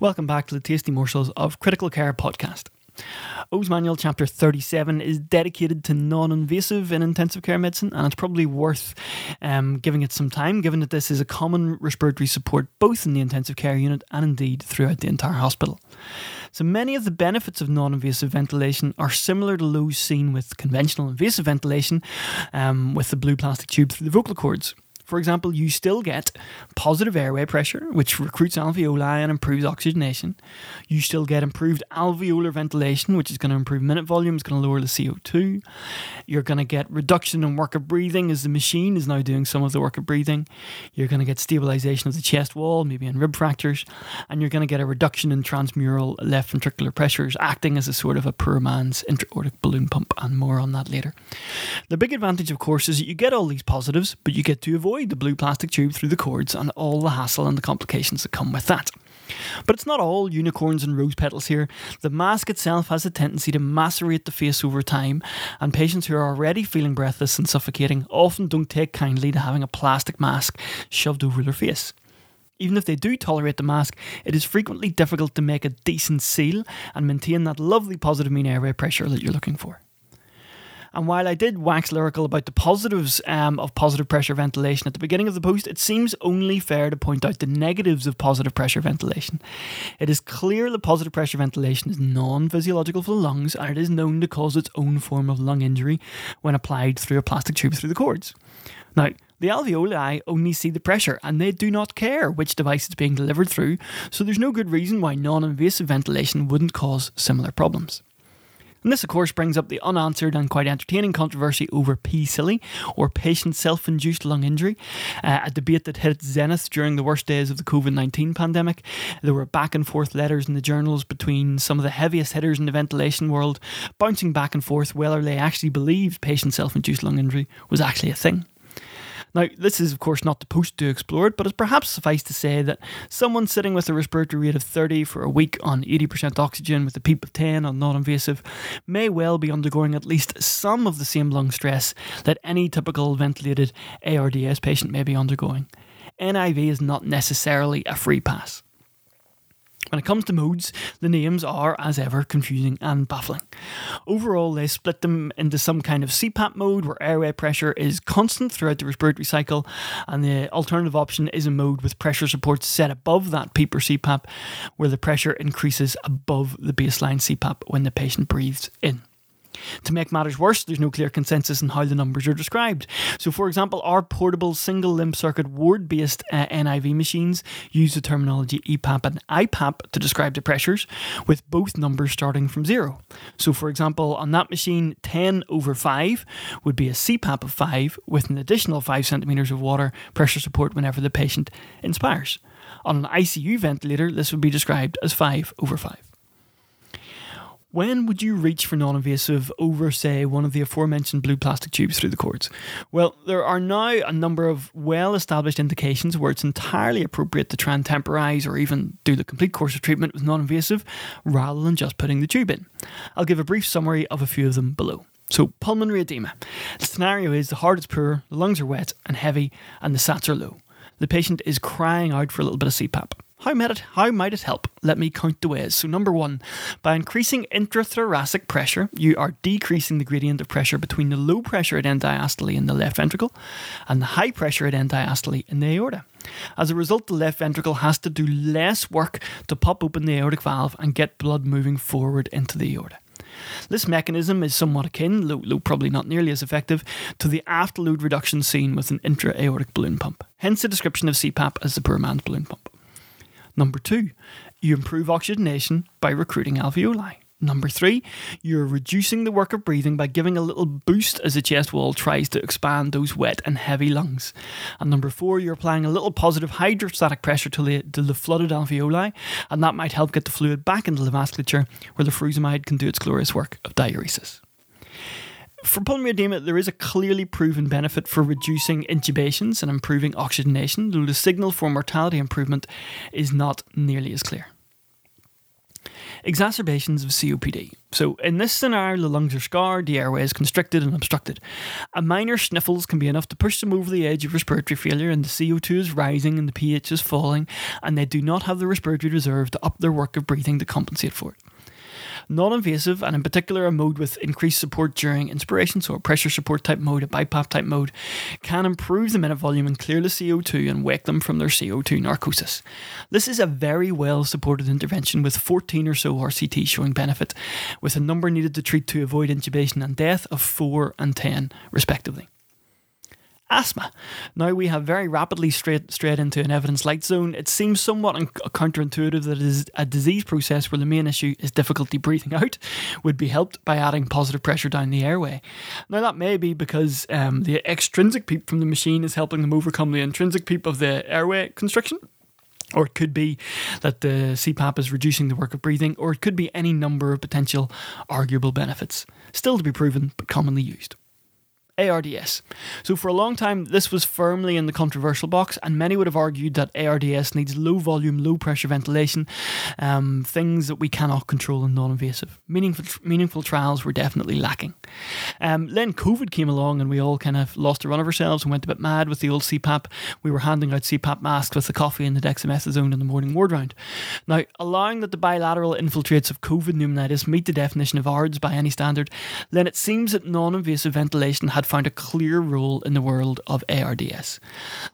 Welcome back to the Tasty Morsels of Critical Care podcast. Oh's Manual Chapter 37 is dedicated to non invasive in intensive care medicine, and it's probably worth um, giving it some time, given that this is a common respiratory support both in the intensive care unit and indeed throughout the entire hospital. So many of the benefits of non invasive ventilation are similar to those seen with conventional invasive ventilation um, with the blue plastic tube through the vocal cords. For example, you still get positive airway pressure, which recruits alveoli and improves oxygenation. You still get improved alveolar ventilation, which is going to improve minute volume, it's going to lower the CO2. You're going to get reduction in work of breathing as the machine is now doing some of the work of breathing. You're going to get stabilization of the chest wall, maybe in rib fractures. And you're going to get a reduction in transmural left ventricular pressures, acting as a sort of a poor man's intra-aortic balloon pump, and more on that later. The big advantage, of course, is that you get all these positives, but you get to avoid the blue plastic tube through the cords and all the hassle and the complications that come with that. But it's not all unicorns and rose petals here. The mask itself has a tendency to macerate the face over time, and patients who are already feeling breathless and suffocating often don't take kindly to having a plastic mask shoved over their face. Even if they do tolerate the mask, it is frequently difficult to make a decent seal and maintain that lovely positive mean airway pressure that you're looking for. And while I did wax lyrical about the positives um, of positive pressure ventilation at the beginning of the post, it seems only fair to point out the negatives of positive pressure ventilation. It is clear that positive pressure ventilation is non physiological for the lungs and it is known to cause its own form of lung injury when applied through a plastic tube through the cords. Now, the alveoli only see the pressure and they do not care which device it's being delivered through, so there's no good reason why non invasive ventilation wouldn't cause similar problems. And this, of course, brings up the unanswered and quite entertaining controversy over PSILI, or patient self induced lung injury, uh, a debate that hit its zenith during the worst days of the COVID 19 pandemic. There were back and forth letters in the journals between some of the heaviest hitters in the ventilation world, bouncing back and forth whether they actually believed patient self induced lung injury was actually a thing. Now, this is, of course, not the post to explore it, but it's perhaps suffice to say that someone sitting with a respiratory rate of 30 for a week on 80% oxygen with a PEEP of 10 on non invasive may well be undergoing at least some of the same lung stress that any typical ventilated ARDS patient may be undergoing. NIV is not necessarily a free pass. When it comes to modes, the names are, as ever, confusing and baffling. Overall, they split them into some kind of CPAP mode where airway pressure is constant throughout the respiratory cycle, and the alternative option is a mode with pressure support set above that PEEP or CPAP, where the pressure increases above the baseline CPAP when the patient breathes in. To make matters worse, there's no clear consensus on how the numbers are described. So, for example, our portable single limb circuit ward based uh, NIV machines use the terminology EPAP and IPAP to describe the pressures, with both numbers starting from zero. So, for example, on that machine, 10 over 5 would be a CPAP of 5 with an additional 5 centimetres of water pressure support whenever the patient inspires. On an ICU ventilator, this would be described as 5 over 5. When would you reach for non invasive over, say, one of the aforementioned blue plastic tubes through the cords? Well, there are now a number of well established indications where it's entirely appropriate to try and temporise or even do the complete course of treatment with non invasive rather than just putting the tube in. I'll give a brief summary of a few of them below. So, pulmonary edema. The scenario is the heart is poor, the lungs are wet and heavy, and the sats are low. The patient is crying out for a little bit of CPAP. How might, it, how might it help? Let me count the ways. So, number one, by increasing intrathoracic pressure, you are decreasing the gradient of pressure between the low pressure at end diastole in the left ventricle and the high pressure at end diastole in the aorta. As a result, the left ventricle has to do less work to pop open the aortic valve and get blood moving forward into the aorta. This mechanism is somewhat akin, though, probably not nearly as effective, to the afterload reduction seen with an intra aortic balloon pump. Hence the description of CPAP as the poor man's balloon pump. Number two, you improve oxygenation by recruiting alveoli. Number three, you're reducing the work of breathing by giving a little boost as the chest wall tries to expand those wet and heavy lungs. And number four, you're applying a little positive hydrostatic pressure to the, to the flooded alveoli, and that might help get the fluid back into the vasculature where the furosemide can do its glorious work of diuresis. For pulmonary edema, there is a clearly proven benefit for reducing intubations and improving oxygenation, though the signal for mortality improvement is not nearly as clear. Exacerbations of COPD. So, in this scenario, the lungs are scarred, the airway is constricted and obstructed. A minor sniffles can be enough to push them over the edge of respiratory failure, and the CO2 is rising and the pH is falling, and they do not have the respiratory reserve to up their work of breathing to compensate for it non invasive, and in particular a mode with increased support during inspiration, so a pressure support type mode, a BiPAP type mode, can improve the minute volume and clear the CO2 and wake them from their CO2 narcosis. This is a very well supported intervention with 14 or so RCTs showing benefit, with a number needed to treat to avoid intubation and death of 4 and 10, respectively asthma. Now we have very rapidly straight straight into an evidence light zone. It seems somewhat un- counterintuitive that it is a disease process where the main issue is difficulty breathing out would be helped by adding positive pressure down the airway. Now that may be because um, the extrinsic PEEP from the machine is helping them overcome the intrinsic PEEP of the airway constriction. Or it could be that the CPAP is reducing the work of breathing, or it could be any number of potential arguable benefits, still to be proven but commonly used. ARDS. So, for a long time, this was firmly in the controversial box, and many would have argued that ARDS needs low volume, low pressure ventilation, um, things that we cannot control in non invasive. Meaningful, meaningful trials were definitely lacking. Um, then COVID came along, and we all kind of lost the run of ourselves and went a bit mad with the old CPAP. We were handing out CPAP masks with the coffee and the dexamethasone in the morning ward round. Now, allowing that the bilateral infiltrates of COVID pneumonitis meet the definition of ARDS by any standard, then it seems that non invasive ventilation had found a clear role in the world of ARDS.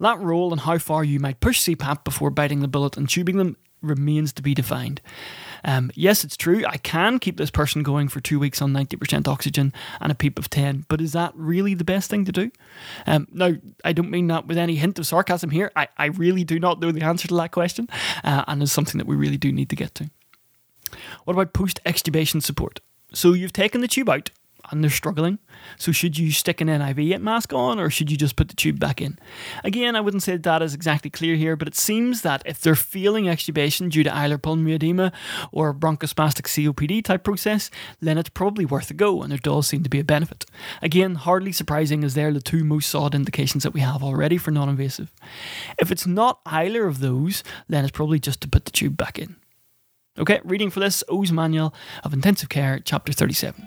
That role and how far you might push CPAP before biting the bullet and tubing them remains to be defined. Um, yes, it's true, I can keep this person going for two weeks on 90% oxygen and a PEEP of 10, but is that really the best thing to do? Um, now, I don't mean that with any hint of sarcasm here. I, I really do not know the answer to that question, uh, and it's something that we really do need to get to. What about post extubation support? So you've taken the tube out, and they're struggling. So should you stick an NIV mask on or should you just put the tube back in? Again, I wouldn't say that is exactly clear here, but it seems that if they're feeling extubation due to hilar pulmonary edema or bronchospastic COPD type process, then it's probably worth a go and there does seem to be a benefit. Again, hardly surprising as they're the two most sought indications that we have already for non-invasive. If it's not either of those, then it's probably just to put the tube back in. Okay, reading for this Oh's Manual of Intensive Care, Chapter 37.